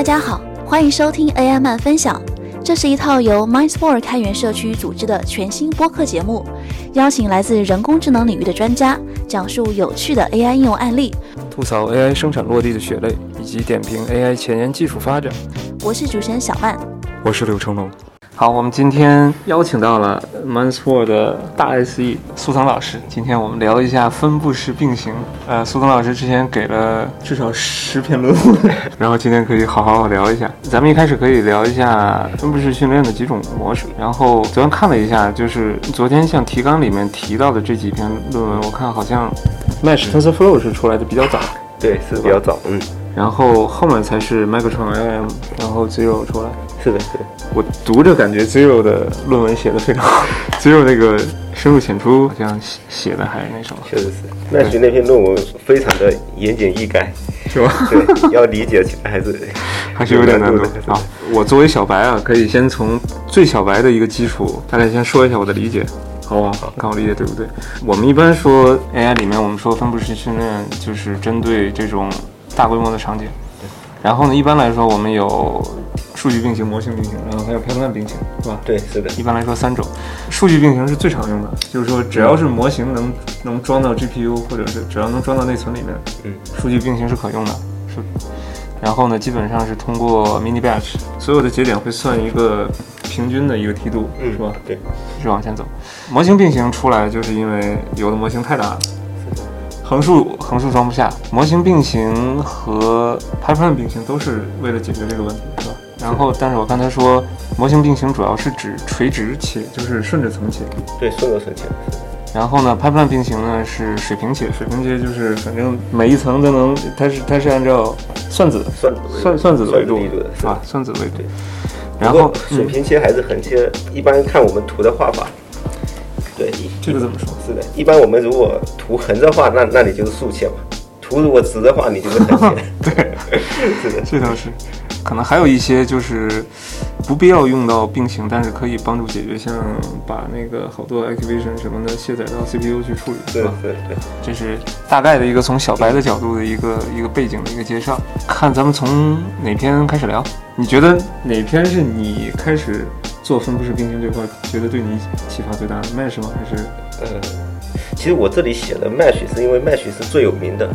大家好，欢迎收听 AI 漫分享。这是一套由 MindSport 开源社区组织的全新播客节目，邀请来自人工智能领域的专家，讲述有趣的 AI 应用案例，吐槽 AI 生产落地的血泪，以及点评 AI 前沿技术发展。我是主持人小曼，我是刘成龙。好，我们今天邀请到了 MindSport 的大 SE 苏腾老师。今天我们聊一下分布式并行。呃，苏腾老师之前给了至少十篇论文，然后今天可以好好聊一下。咱们一开始可以聊一下分布式训练的几种模式。然后昨天看了一下，就是昨天像提纲里面提到的这几篇论文，我看好像 Mesh TensorFlow 是出来的比较早。对，是比较早，嗯。然后后面才是 Megatron LM，然后 Zero 出来。是的，是的。我读着感觉 Zero 的论文写的非常好，Zero 那个深入浅出，好像写写的还那什么。确实是，Mesh 那篇论文非常的言简意赅，是吧？对，要理解起来还是 还是有点难度啊。我作为小白啊，可以先从最小白的一个基础，大概先说一下我的理解，好不好？看我理解对不对？我们一般说 AI 里面，我们说分布式训练就是针对这种大规模的场景。然后呢，一般来说我们有数据并行、模型并行，然后还有 pipeline 并行，是吧？对，是的。一般来说三种，数据并行是最常用的，就是说只要是模型能能装到 GPU，或者是只要能装到内存里面，嗯，数据并行是可用的。是。然后呢，基本上是通过 mini batch，所有的节点会算一个平均的一个梯度，嗯，是吧？对，一直往前走。模型并行出来，就是因为有的模型太大了。横竖横竖装不下，模型并行和 pipeline 并行都是为了解决这个问题，是吧？然后，但是我刚才说，模型并行主要是指垂直切，就是顺着层切。对，顺着层切。然后呢，pipeline 并行呢是水平切，水平切就是反正每一层都能，它是它是按照算子算算算子维度啊，算子维度。然后水平切还是横切，一般看我们图的画法。对，这个怎么说？是的，一般我们如果图横着画，那那你就是竖切嘛；图如果直的话，你就是横切。对，是的，这倒是。可能还有一些就是不必要用到并行，但是可以帮助解决，像把那个好多 activation 什么的卸载到 CPU 去处理，对吧？对对。这是大概的一个从小白的角度的一个一个背景的一个介绍。看咱们从哪篇开始聊？你觉得哪篇是你开始？做分布式并行这块，觉得对你启发最大的 Mesh 吗？还是呃，其实我这里写的 Mesh 是因为 Mesh 是最有名的。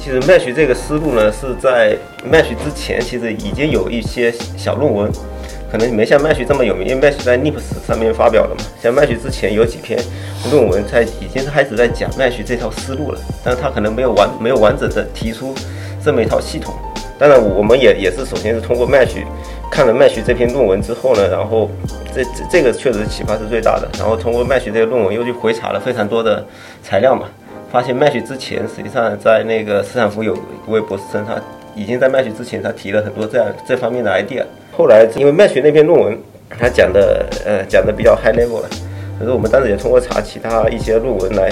其实 Mesh 这个思路呢，是在 Mesh 之前，其实已经有一些小论文，可能没像 Mesh 这么有名，因为 Mesh 在 NIPS 上面发表了嘛。像 Mesh 之前有几篇论文，在已经开始在讲 Mesh 这套思路了，但是他可能没有完没有完整的提出这么一套系统。当然，我们也也是首先是通过 Mesh。看了 Mesh 这篇论文之后呢，然后这这这个确实启发是最大的。然后通过 Mesh 这个论文又去回查了非常多的材料嘛，发现 Mesh 之前实际上在那个斯坦福有一位博士生，他已经在 Mesh 之前他提了很多这样这方面的 idea。后来因为 Mesh 那篇论文他讲的呃讲的比较 high level 了，可是我们当时也通过查其他一些论文来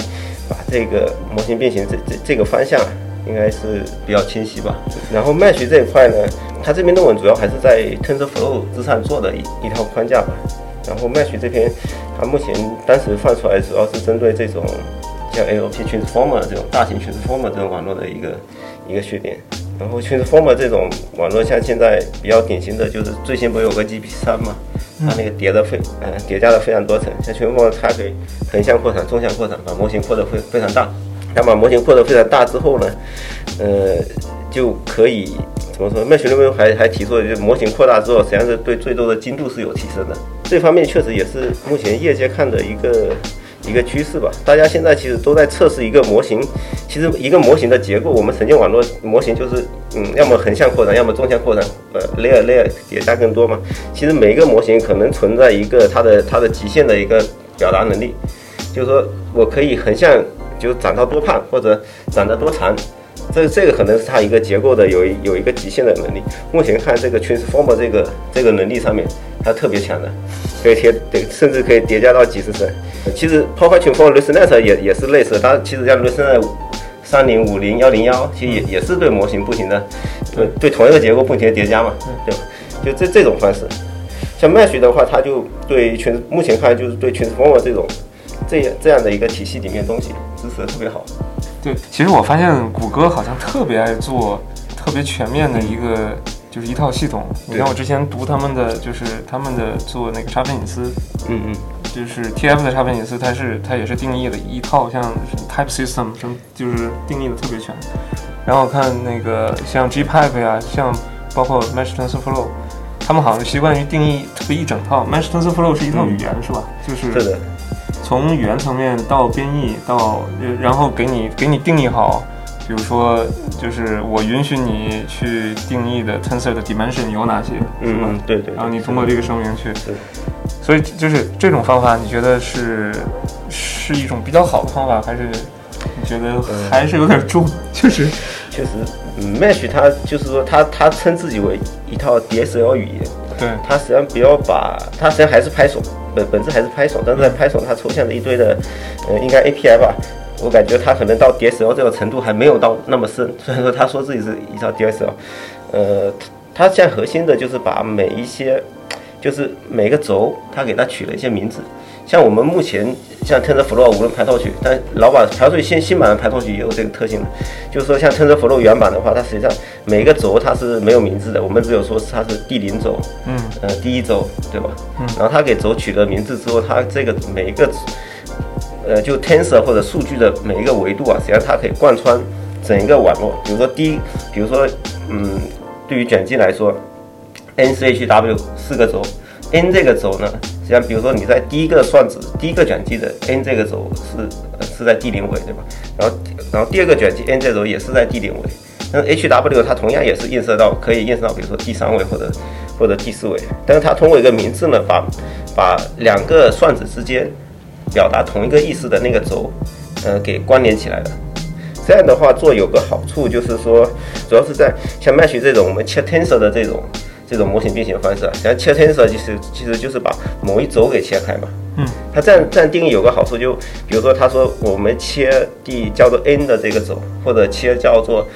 把这个模型变形这这这个方向应该是比较清晰吧。然后 Mesh 这一块呢。它这边论文主要还是在 TensorFlow 之上做的一一套框架吧。然后 Mesh 这篇，它目前当时放出来主要是针对这种像 LP Transformer 这种大型 Transformer 这种网络的一个一个缺点。然后 Transformer 这种网络，像现在比较典型的就是最新不是有个 GP3 嘛，它那个叠的非呃叠加了非常多层，像 Transformer 它可以横向扩展、纵向扩展，把模型扩得非非常大。那把模型扩得非常大之后呢，呃，就可以。怎么说？Mesh 论文还还提出了，就是模型扩大之后，实际上是对最多的精度是有提升的。这方面确实也是目前业界看的一个一个趋势吧。大家现在其实都在测试一个模型，其实一个模型的结构，我们神经网络模型就是，嗯，要么横向扩展，要么纵向扩展，呃，layer layer 叠加更多嘛。其实每一个模型可能存在一个它的它的极限的一个表达能力，就是说我可以横向就长到多胖，或者长得多长。这这个可能是它一个结构的有有一个极限的能力。目前看这个 transformer 这个这个能力上面，它特别强的，可以贴对，甚至可以叠加到几十层。其实 Power Transformer ResNet 也也是类似，它其实像 ResNet 三零五零幺零幺，其实也也是对模型不停的，对对同一个结构不停的叠加嘛，对吧？就这这种方式。像 Mesh 的话，它就对全目前看就是对 transformer 这种这样这样的一个体系里面东西支持的特别好。对，其实我发现谷歌好像特别爱做特别全面的一个就是一套系统。你看我之前读他们的，就是他们的做那个差分隐私，嗯嗯，就是 TF 的差分隐私，它是它也是定义了一套像 Type System 什么，就是定义的特别全。然后我看那个像 gpipe 呀，像包括 Mesh TensorFlow，他们好像习惯于定义特别一整套。Mesh TensorFlow 是一套语言、是吧？就是是的，从语言层面到编译到，呃然后给你给你定义好，比如说就是我允许你去定义的 tensor 的 dimension 有哪些？嗯嗯，对对。然后你通过这个声明去对，所以就是这种方法，你觉得是是一种比较好的方法，还是你觉得还是有点重？确实确实嗯，Mesh 它就是说它它称自己为一套 DSL 语言，对，它实际上不要把它实际上还是 Python，本质还是拍手但是在拍手它出现了一堆的，呃，应该 API 吧。我感觉它可能到 DSL 这个程度还没有到那么深，虽然说他说自己是一套 DSL，呃，它现在核心的就是把每一些，就是每个轴它给它取了一些名字，像我们目前像 TensorFlow 无论排套曲，但老版排套曲新新版的排套曲也有这个特性的，就是说像 TensorFlow 原版的话，它实际上每一个轴它是没有名字的，我们只有说它是第零轴，嗯，呃，第一轴，对吧？嗯然后它给轴取了名字之后，它这个每一个，呃，就 tensor 或者数据的每一个维度啊，实际上它可以贯穿整一个网络。比如说第一，比如说，嗯，对于卷积来说，NCHW 四个轴，n 这个轴呢，像比如说你在第一个算子第一个卷积的 n 这个轴是是在第零位，对吧？然后然后第二个卷积 n 这轴也是在第零位。但是 H W 它同样也是映射到，可以映射到，比如说第三位或者或者第四位，但是它通过一个名字呢，把把两个算子之间表达同一个意思的那个轴，呃，给关联起来了。这样的话做有个好处就是说，主要是在像 Mesh 这种我们切 tensor 的这种这种模型并行方式啊，像切 tensor 其实其实就是把某一轴给切开嘛。嗯，它这样这样定义有个好处，就比如说他说我们切第叫做 n 的这个轴，或者切叫做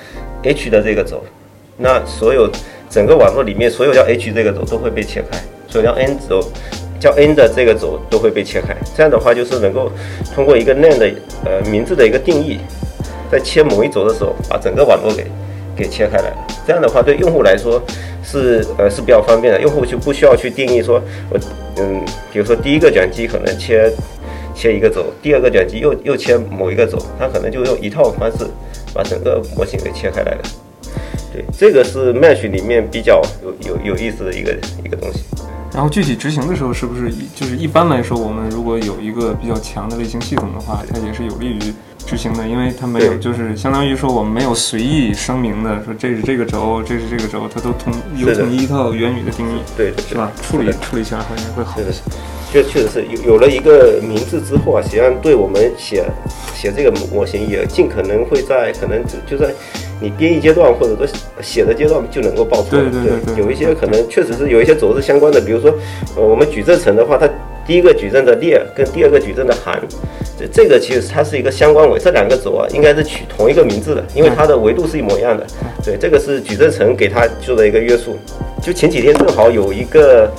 h 的这个轴，那所有整个网络里面所有叫 h 这个轴都会被切开，所有叫 n 轴叫 n 的这个轴都会被切开。这样的话就是能够通过一个 name 的呃名字的一个定义，在切某一轴的时候，把整个网络给给切开来了。这样的话对用户来说是呃是比较方便的，用户就不需要去定义说我嗯，比如说第一个卷积可能切切一个轴，第二个卷积又又切某一个轴，它可能就用一套方式把整个模型给切开来了。对，这个是 Mesh 里面比较有有有意思的一个一个东西。然后具体执行的时候，是不是就是一般来说，我们如果有一个比较强的类型系统的话，它也是有利于执行的，因为它没有就是相当于说我们没有随意声明的说这是这个轴，这是这个轴，它都统有统一一套元语的定义，对对是吧？处理处理起来好像会好是的一些。确确实是有有了一个名字之后啊，实际上对我们写写这个模型也尽可能会在可能就就在你编译阶段或者说写的阶段就能够报出来。对对对对有一些可能确实是有一些轴是相关的，比如说呃我们矩阵层的话，它第一个矩阵的列跟第二个矩阵的函，这这个其实它是一个相关维，这两个轴啊应该是取同一个名字的，因为它的维度是一模一样的。对，这个是矩阵层给它做的一个约束。就前几天正好有一个。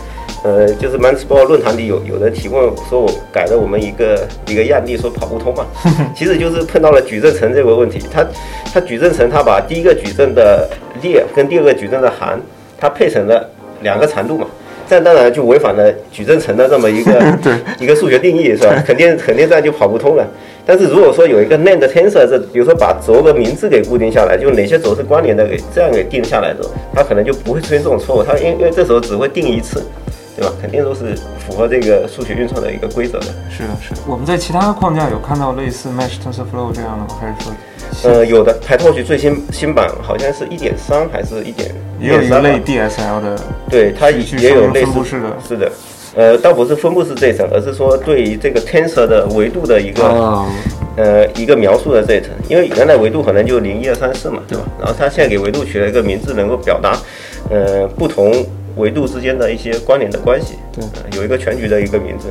呃，就是 Mansport 论坛里有有人提问说，我改了我们一个一个样例，说跑不通嘛，其实就是碰到了矩阵层这个问题。它它矩阵层它把第一个矩阵的列跟第二个矩阵的函，它配成了两个长度嘛，这样当然就违反了矩阵层的这么一个 一个数学定义是吧？肯定肯定这样就跑不通了。但是如果说有一个 named tensor，这比如说把轴的名字给固定下来，就哪些轴是关联的，给这样给定下来之后，它可能就不会出现这种错误。它因因为这时候只会定一次。对吧？肯定都是符合这个数学运算的一个规则的。是的，是的。我们在其他框架有看到类似 Mesh TensorFlow 这样的吗？还是说呃，有的，PyTorch 最新新版好像是一点三还是一点也有一个类 DSL 的？对，它也有类似。是的，呃，倒不是分布式这一层，而是说对于这个 tensor 的维度的一个、哦呃一个描述的这一层，因为原来维度可能就零一二三四嘛，对吧？然后它现在给维度取了一个名字，能够表达呃不同维度之间的一些关联的关系。对呃有一个全局的一个名字。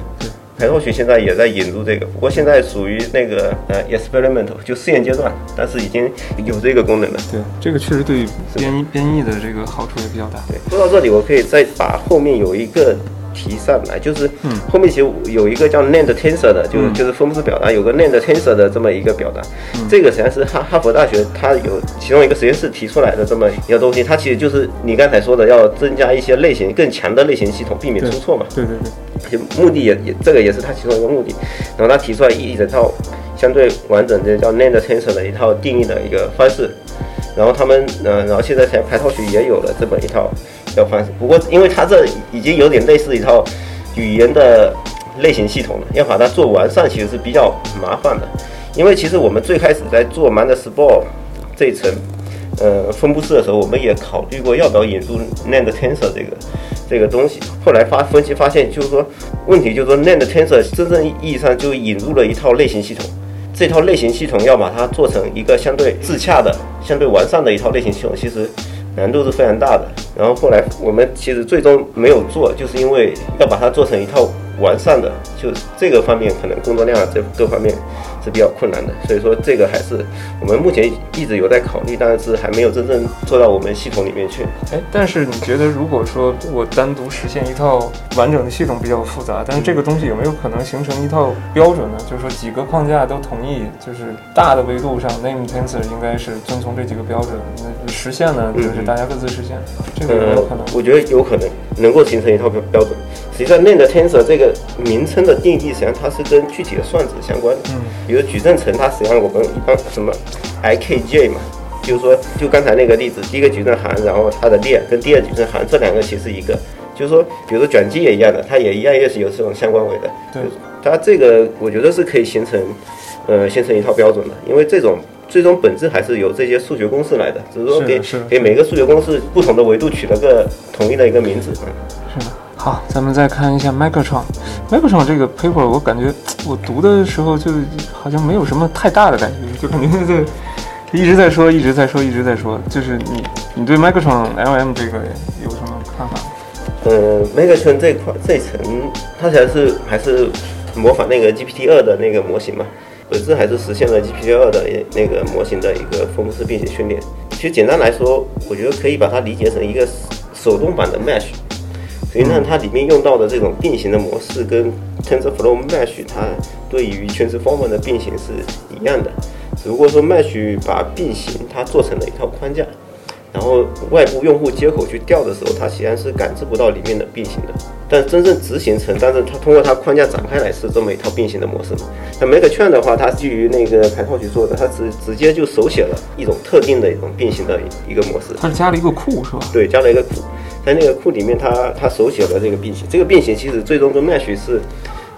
PyTorch 现在也在引入这个，不过现在属于那个呃 experimental 就试验阶段，但是已经有这个功能了。对，这个确实对编译编译的这个好处也比较大。对，说到这里，我可以再把后面有一个提上来，就是后面其实有一个叫 NAND Tensor 的，就是就是分布式表达，有个 NAND Tensor 的这么一个表达，这个实际上是哈哈佛大学它有其中一个实验室提出来的这么一个东西，它其实就是你刚才说的要增加一些类型更强的类型系统，避免出错嘛。对对对，就目的也也这个也是它其中一个目的，然后它提出来一整套相对完整的叫 NAND Tensor 的一套定义的一个方式。然后他们，呃，然后现在才排套曲也有了这么一套要方式。不过，因为它这已经有点类似一套语言的类型系统了，要把它做完善，其实是比较麻烦的。因为其实我们最开始在做 MindSport 这一层，呃，分布式的时候，我们也考虑过要不要引入 NAND Tensor 这个这个东西。后来发分析发现，就是说问题就是说 NAND Tensor 真正意义上就引入了一套类型系统。这套类型系统要把它做成一个相对自洽的、相对完善的一套类型系统，其实难度是非常大的。然后后来我们其实最终没有做，就是因为要把它做成一套。完善的，就这个方面可能工作量这各方面是比较困难的，所以说这个还是我们目前一直有在考虑，但是还没有真正做到我们系统里面去。哎，但是你觉得如果说我单独实现一套完整的系统比较复杂，但是这个东西有没有可能形成一套标准呢？就是说几个框架都同意，就是大的维度上，name tensor 应该是遵从这几个标准，那实现呢就是大家各自实现，这个有没有可能？我觉得有可能能够形成一套标标准。实际上，name tensor 这个。名称的定义实际上它是跟具体的算子相关的，嗯，比如矩阵乘，它实际上我们一般什么 ikj 嘛，就是说就刚才那个例子，第一个矩阵行，然后它的列跟第二矩阵行这两个其实一个，就是说比如说卷积也一样的，它也一样也是有这种相关维的，对，它这个我觉得是可以形成，呃，形成一套标准的，因为这种最终本质还是由这些数学公式来的，只是说给给每个数学公式不同的维度取了个统一的一个名字。好，咱们再看一下 Micron。Micron 这个 paper，我感觉我读的时候就好像没有什么太大的感觉，就感觉在一直在说，一直在说，一直在说。就是你，你对 Micron LM 这个有什么看法？呃，Micron 这块这层，它才是还是模仿那个 GPT 二的那个模型嘛，本质还是实现了 GPT 二的那个模型的一个分布式并行训练。其实简单来说，我觉得可以把它理解成一个手动版的 Mesh。所以呢，它里面用到的这种并行的模式，跟 TensorFlow Mesh 它对于 Transformer 的并行是一样的。只不过说 Mesh 把并行它做成了一套框架，然后外部用户接口去调的时候，它实际上是感知不到里面的并行的。但真正执行成，但是它通过它框架展开来是这么一套并行的模式。那 Make 券的话，它基于那个排套去做的，它直直接就手写了一种特定的一种并行的一个模式。它是加了一个库是吧？对，加了一个库。在那个库里面，它它手写了这个并行，这个并行其实最终跟 Mesh 是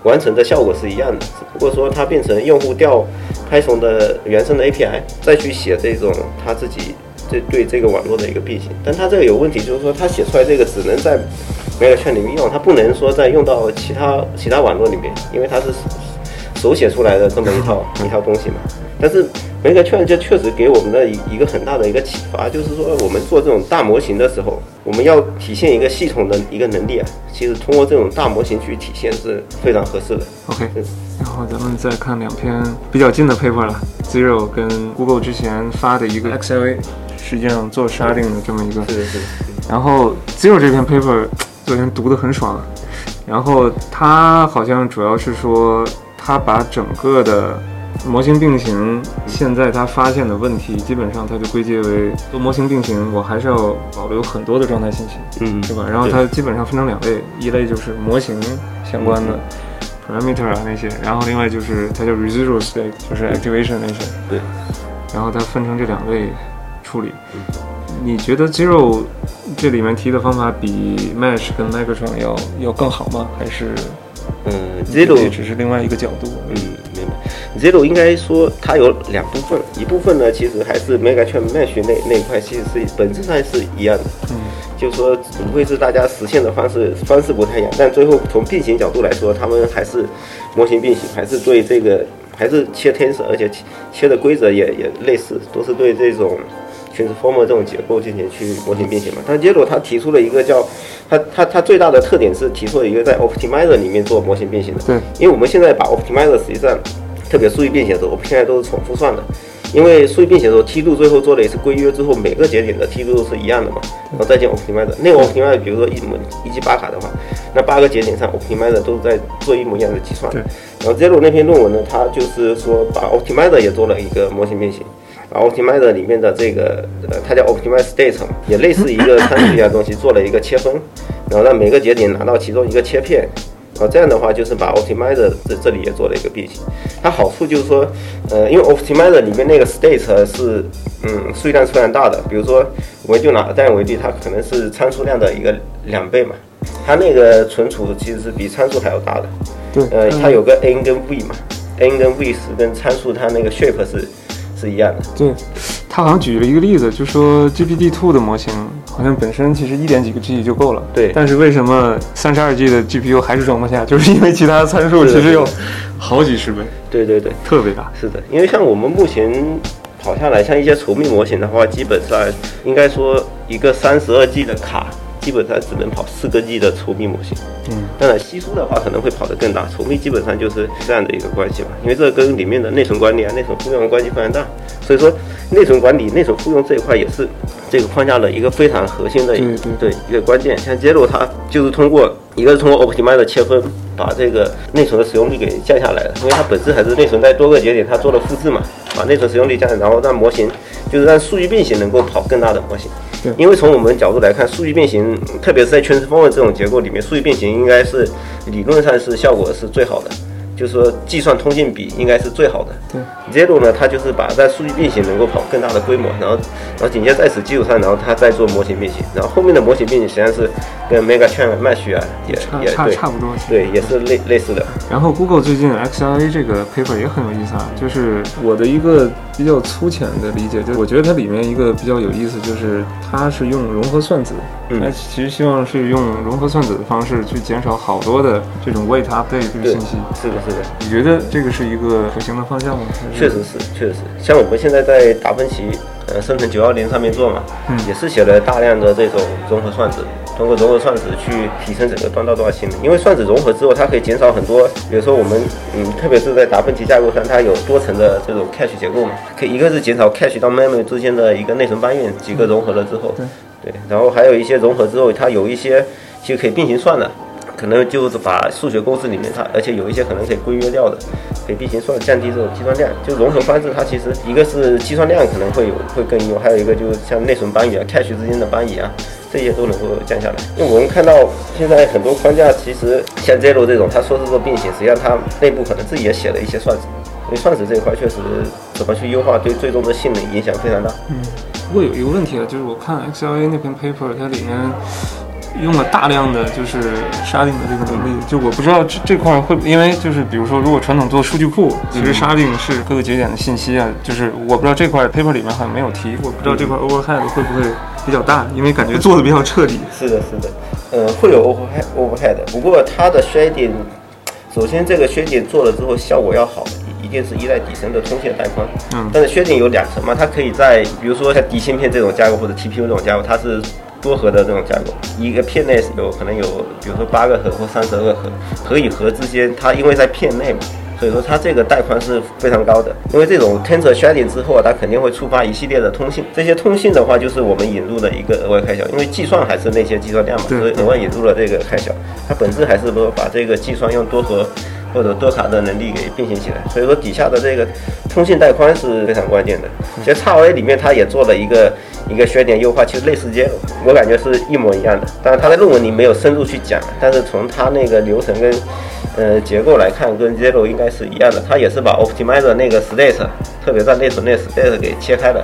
完成的效果是一样的，只不过说它变成用户调 Python 的原生的 API，再去写这种他自己这对这个网络的一个并行。但它这个有问题，就是说它写出来这个只能在 m e 圈里面用，它不能说再用到其他其他网络里面，因为它是手写出来的这么一套 一套东西嘛。但是梅格券就确实给我们的一一个很大的一个启发，就是说我们做这种大模型的时候，我们要体现一个系统的一个能力啊，其实通过这种大模型去体现是非常合适的。OK，然后咱们再看两篇比较近的 paper 了，Zero 跟 Google 之前发的一个 XLA，实际上做 sharding 的这么一个。是的，是的。然后 Zero 这篇 paper 昨天读得很爽，然后它好像主要是说，它把整个的模型并行，现在它发现的问题，基本上它就归结为做模型并行，我还是要保留很多的状态信息，嗯，对吧？然后它基本上分成两类，一类就是模型相关的 parameter 啊那些，然后另外就是它叫 residual state，就是 activation 那些，对。然后它分成这两类处理。你觉得 Zero 这里面提的方法比 Mesh 跟 Megatron 要要更好吗？还是嗯，Zero 只是另外一个角度，嗯。Zero 应该说它有两部分，一部分呢其实还是 Mega 圈 Mesh 那那一块，其实是本质上是一样的，嗯，就是说无非是大家实现的方式方式不太一样，但最后从并行角度来说，他们还是模型并行，还是对这个还是切 tensor，而且切的规则也也类似，都是对这种 transformer 这种结构进行去模型并行嘛。但 Zero 它提出了一个叫它它它最大的特点是提出了一个在 Optimizer 里面做模型并行的，对，因为我们现在把 Optimizer 实际上特别数据并行的时候，我们现在都是重复算的，因为数据并行的时候，梯度最后做了一次规约之后，每个节点的梯度都是一样的嘛，然后再建 optimizer。那个 optimizer，比如说一模一 G 八卡的话，那八个节点上 optimizer 都是在做一模一样的计算。然后 Zero 那篇论文呢，它就是说把 optimizer 也做了一个模型变形。Optimizer 里面的这个呃，它叫 Optimize State，嘛也类似一个参数一样东西，做了一个切分，然后让每个节点拿到其中一个切片，然后这样的话就是把 Optimizer 这这里也做了一个变形。它好处就是说，呃，因为 Optimizer 里面那个 State 是嗯数据量是非常大的，比如说我们就拿这样为例，它可能是参数量的一个两倍嘛，它那个存储其实是比参数还要大的。对。呃，它有个 n 跟 v 嘛，n 跟 v 是跟参数它那个 shape 是。是一样的，对，他好像举了一个例子，就说 GPT Two 的模型好像本身其实一点几个 G 就够了，对，但是为什么三十二 G 的 GPU 还是装不下？就是因为其他参数其实有好几十倍，对对对，特别大。是的，因为像我们目前跑下来，像一些稠密模型的话，基本上应该说一个三十二 G 的卡。基本上只能跑四个 G 的稠密模型，嗯，当然稀疏的话可能会跑得更大，稠密基本上就是这样的一个关系吧，因为这跟里面的内存管理啊、内存复用关系非常大，所以说内存管理、内存复用这一块也是这个框架的一个非常核心的对一个关键。像 Zero 它就是通过一个是通过 Optimize 的切分，把这个内存的使用率给降下来了，因为它本质还是内存在多个节点它做了复制嘛，把内存使用率降，然后让模型就是让数据并行能够跑更大的模型。因为从我们角度来看，数据变形，特别是在全时方位这种结构里面，数据变形应该是理论上是效果是最好的。就是说，计算通信比应该是最好的。对，Zero 呢，它就是把在数据变形能够跑更大的规模，然后，然后紧接着在此基础上，然后它再做模型变形，然后后面的模型变形实际上是跟 Mega Chain、Mesh 啊，也也差差不多。对，也是类类似的。然后 Google 最近 XLA 这个 paper 也很有意思啊，就是我的一个比较粗浅的理解，就是我觉得它里面一个比较有意思，就是它是用融合算子，它其实希望是用融合算子的方式去减少好多的这种 wait update 这个信息。是的。是的，你觉得这个是一个可行的方向吗？确实是，确实是。像我们现在在达芬奇呃生成九幺零上面做嘛，嗯，也是写了大量的这种融合算子，通过融合算子去提升整个端到端性能。因为算子融合之后，它可以减少很多，比如说我们嗯，特别是在达芬奇架构上，它有多层的这种 cache 结构嘛，可以一个是减少 cache 到 memory 之间的一个内存搬运，几个融合了之后，对对，然后还有一些融合之后，它有一些其实可以并行算的。可能就是把数学公式里面它，而且有一些可能可以规约掉的，可以并行算，降低这种计算量。就融合方式，它其实一个是计算量可能会有会更优，还有一个就是像内存搬移啊、cache 之间的搬移啊，这些都能够降下来。因为我们看到现在很多框架，其实像 Zero 这种，它说是做并行，实际上它内部可能自己也写了一些算子。因为算子这一块确实怎么去优化，对最终的性能影响非常大。嗯，不过有一个问题啊，就是我看 XLA 那篇 paper，它里面。用了大量的就是沙定的这个能力，就我不知道这这块会，因为就是比如说，如果传统做数据库，其实沙定是各个节点的信息啊，就是我不知道这块 paper 里面好像没有提，我不知道这块 overhead 会不会比较大，因为感觉做的比较彻底。是的，是的，呃，会有 overhead overhead，不过它的 shading，首先这个 shading 做了之后效果要好，一定是依赖底层的通信带宽。嗯。但是 shading 有两层嘛，它可以在比如说像底芯片这种架构或者 TPU 这种架构，它是。多核的这种架构，一个片内有可能有，比如说八个核或三十二个核，核与核之间，它因为在片内嘛，所以说它这个带宽是非常高的。因为这种 tensor sharding 之后啊，它肯定会触发一系列的通信，这些通信的话就是我们引入的一个额外开销，因为计算还是那些计算量嘛，所以额外引入了这个开销。它本质还是说把这个计算用多核或者多卡的能力给并行起来，所以说底下的这个通信带宽是非常关键的。其实 x A 里面它也做了一个。一个缺点优化其实类似 Zero，我感觉是一模一样的。但是它的论文里没有深入去讲，但是从它那个流程跟呃结构来看，跟 Zero 应该是一样的。它也是把 Optimizer 那个 State，特别在内存内 State 给切开了，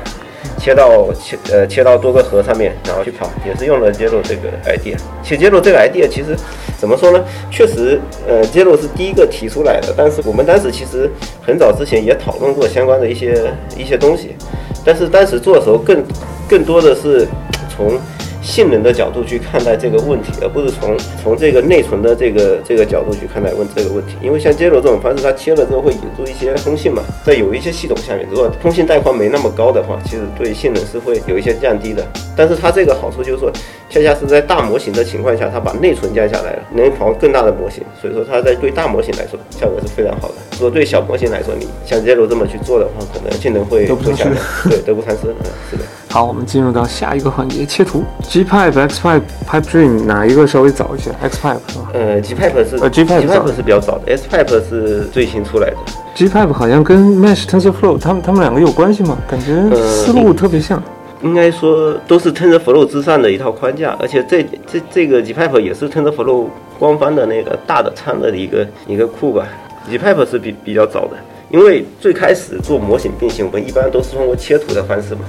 切到切呃切到多个核上面，然后去跑，也是用了 Zero 这个 idea。其实 Zero 这个 idea 其实怎么说呢？确实，呃，Zero 是第一个提出来的，但是我们当时其实很早之前也讨论过相关的一些一些东西，但是当时做的时候更。更多的是从性能的角度去看待这个问题，而不是从从这个内存的这个这个角度去看待问这个问题。因为像 Jero 这种方式，它切了之后会引入一些通信嘛，在有一些系统下面，如果通信带宽没那么高的话，其实对性能是会有一些降低的。但是它这个好处就是说，恰恰是在大模型的情况下，它把内存降下来了，能跑更大的模型，所以说它在对大模型来说效果是非常好的。如果对小模型来说，你像 Jero 这么去做的话，可能性能会会下降，对，得不偿失。嗯，是的。好，我们进入到下一个环节，切图。G Pipe、X Pipe、Pipe Dream 哪一个稍微早一些？X Pipe 是吧呃，G Pipe 是呃 G-Pipe 是比较早的，S Pipe 是最新出来的。？G Pipe 好像跟 Mesh TensorFlow 他们他们两个有关系吗？感觉呃思路特别像。应该说都是 TensorFlow 之上的一套框架，而且这这这个 Gpipe 也是 TensorFlow 官方的那个大的仓的一个一个库吧。Gpipe 是比比较早的，因为最开始做模型并行，我们一般都是通过切图的方式嘛，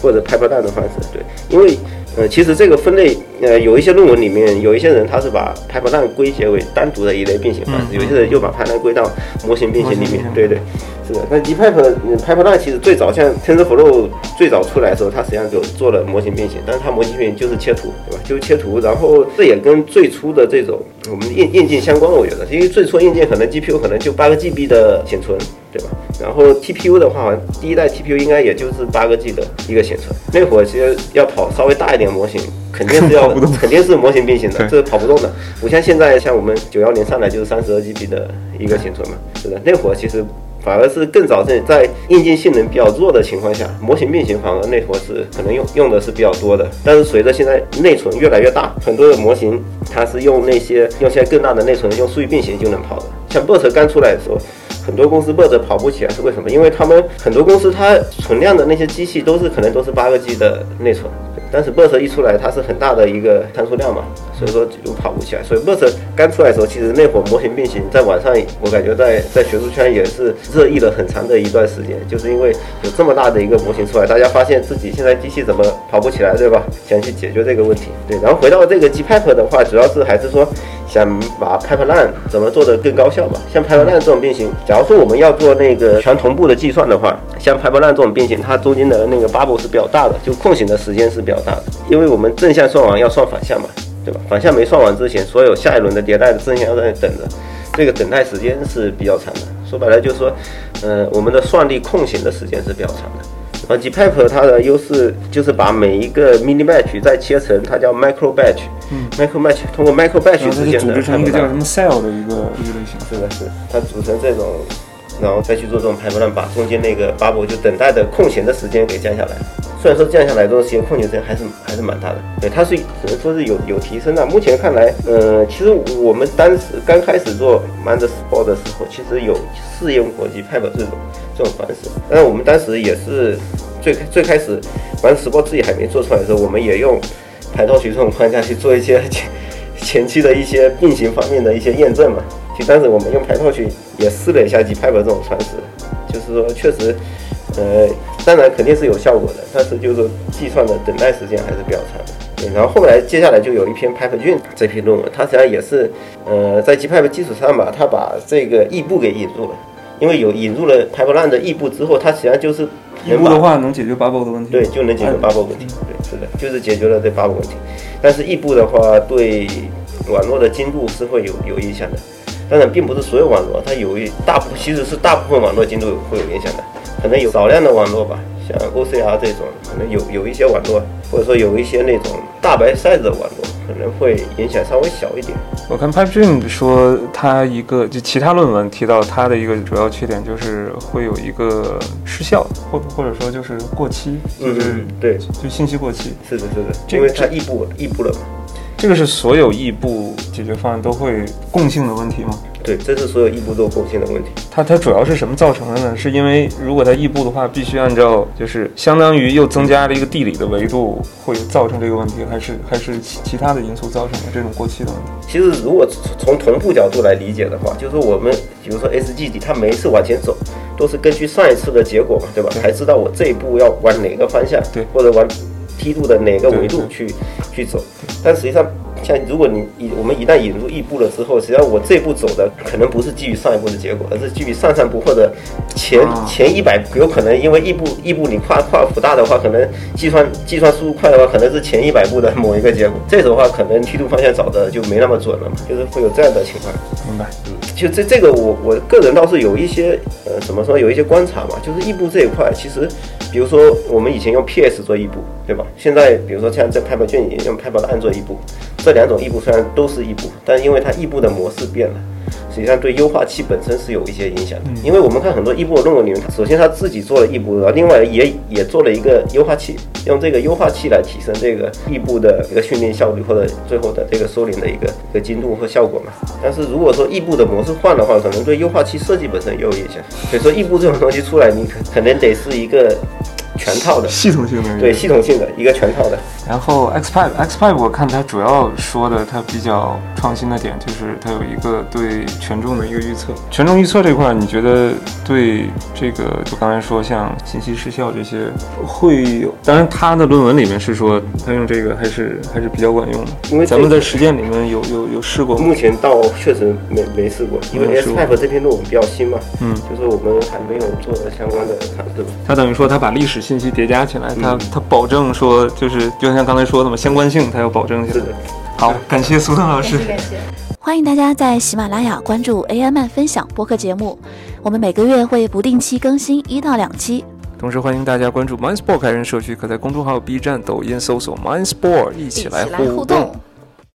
或者 Pipeline 的话是。对，因为呃，其实这个分类呃，有一些论文里面有一些人他是把 Pipeline 归结为单独的一类并行方式，有些人又把 Pipeline 归到模型并行里面。对对。是的，那 Gpipe、嗯 Pipeline 其实最早像 TensorFlow 最早出来的时候，它实际上就做了模型并行，但是它模型并行就是切图，对吧？就是切图，然后这也跟最初的这种我们硬硬件相关，我觉得，因为最初硬件可能 GPU 可能就八个 GB 的显存，对吧？然后 TPU 的话，好像第一代 TPU 应该也就是八个 G 的一个显存，那会儿其实要跑稍微大一点模型，肯定是要跑不动 肯定是模型并行的，这是跑不动的。不像现在，像我们九幺零上来就是三十二 GB 的一个显存嘛，是的，那会儿其实。反而是更早在在硬件性能比较弱的情况下，模型并行反而那会儿是可能用用的是比较多的。但是随着现在内存越来越大，很多的模型它是用那些用现在更大的内存，用数据并行就能跑的。像 BERT 刚出来的时候，很多公司 BERT 跑不起来是为什么？因为他们很多公司它存量的那些机器都是可能都是八个 G 的内存，但是 BERT 一出来，它是很大的一个参数量嘛，所以说就跑不起来。所以 BERT 刚出来的时候，其实那会儿模型并行在网上，我感觉在在学术圈也是热议了很长的一段时间，就是因为有这么大的一个模型出来，大家发现自己现在机器怎么跑不起来，对吧？想去解决这个问题。对，然后回到这个 Gpipe 的话，主要是还是说。想把 Pipeline 怎么做得更高效吧？像 Pipeline 这种并行，假如说我们要做那个全同步的计算的话，像 Pipeline 这种并行，它中间的那个 bubble 是比较大的，就空闲的时间是比较大的，因为我们正向算完要算反向嘛，对吧？反向没算完之前，所有下一轮的迭代的正向要在那等着，这个等待时间是比较长的。说白了就是说，呃，我们的算力空闲的时间是比较长的。然后 Gpipe 它的优势就是把每一个 mini batch 再切成它叫 micro batch，嗯，micro batch 通过 micro batch 之间的组织成一个叫什么 cell 的一个一个类型。是的，是的它组成这种，然后再去做这种排布乱，把中间那个 bubble 就等待的空闲的时间给降下来。虽然说降下来这种时间空闲时间还是还是蛮大的，对，它是只能说是有有提升的。目前看来，呃，其实我们当时刚开始做 Mind Sport 的时候，其实有试验过 Gpipe 这种这种方式，但是我们当时也是最最开始 Mind Sport 自己还没做出来的时候，我们也用排套学这种框架去做一些前前期的一些并行方面的一些验证嘛。当时我们用排套去也试了一下 Gpipe 这种方式，就是说确实，呃，当然肯定是有效果的，但是就是说计算的等待时间还是比较长的。对，然后后来接下来就有一篇 Pipe 卷这篇论文，它实际上也是，呃，在 Gpipe 基础上吧，它把这个异步给引入了，因为有引入了 Pipeline 的异步之后，它实际上就是异步的话能解决 bubble 的问题。对，就能解决 bubble 问题。对，是的，就是解决了这 bubble 问题。但是异步的话，对网络的精度是会有有影响的。当然，并不是所有网络，它有一大部其实是大部分网络精度会有影响的，可能有少量的网络吧，像 OCR 这种，可能有有一些网络，或者说有一些那种大白 size 的网络，可能会影响稍微小一点。我看 Dream 说它一个就其他论文提到它的一个主要缺点就是会有一个失效，或或者说就是过期，就是嗯对，就信息过期。是的，是的，因为它异步异步了嘛。这个是所有异步解决方案都会共性的问题吗？对，这是所有异步都共性的问题。它它主要是什么造成的呢？是因为如果它异步的话，必须按照就是相当于又增加了一个地理的维度，会造成这个问题，还是还是其其他的因素造成的这种过期的问题？其实如果从同步角度来理解的话，就是我们比如说 SGD，它每一次往前走都是根据上一次的结果嘛，对吧？才知道我这一步要往哪个方向，对或者往梯度的哪个维度去去走。但实际上像如果你一我们一旦引入异步了之后，实际上我这步走的可能不是基于上一步的结果，而是基于上上步或者前啊前一百有可能因为异步异步你跨跨幅大的话，可能计算计算速度快的话，可能是前一百步的某一个结果。这种的话，可能梯度方向找的就没那么准了嘛，就是会有这样的情况。明白。就这这个我我个人倒是有一些呃怎么说有一些观察嘛，就是异步这一块，其实比如说我们以前用 PS 做异步，对吧？现在比如说像在拍板卷也用拍板的按做异步，这两种异步虽然都是异步，但因为它异步的模式变了。实际上对优化器本身是有一些影响的，因为我们看很多异步的论文里面，首先他自己做了异步，然后另外也也做了一个优化器，用这个优化器来提升这个异步的一个训练效率或者最后的这个收敛的一个一个精度和效果嘛。但是如果说异步的模式换的话，可能对优化器设计本身也有影响。所以说异步这种东西出来，你可可能得是一个全套的，系统性的对系统性的一个全套的。然后 Xpipe Xpipe 我看它主要说的它比较创新的点就是它有一个对权重的一个预测。权重预测这块儿，你觉得对这个就刚才说像信息失效这些会有？当然他的论文里面是说他用这个还是还是比较管用的。因为咱们在实践里面有有有试过吗？目前倒确实没没试过，因为没 S 试过 Type 这篇论文比较新嘛，嗯，就是我们还没有做相关的尝试。它等于说它把历史信息叠加起来，它嗯它保证说就是就像刚才说的嘛，相关性它要保证起来。。好，感谢苏腾老师。感谢。欢迎大家在喜马拉雅关注 AI 漫分享播客节目，我们每个月会不定期更新一到两期。同时欢迎大家关注 MindSport 开源社区，可在公众号、B 站、抖音搜索 MindSport，一起来一起来互动互动。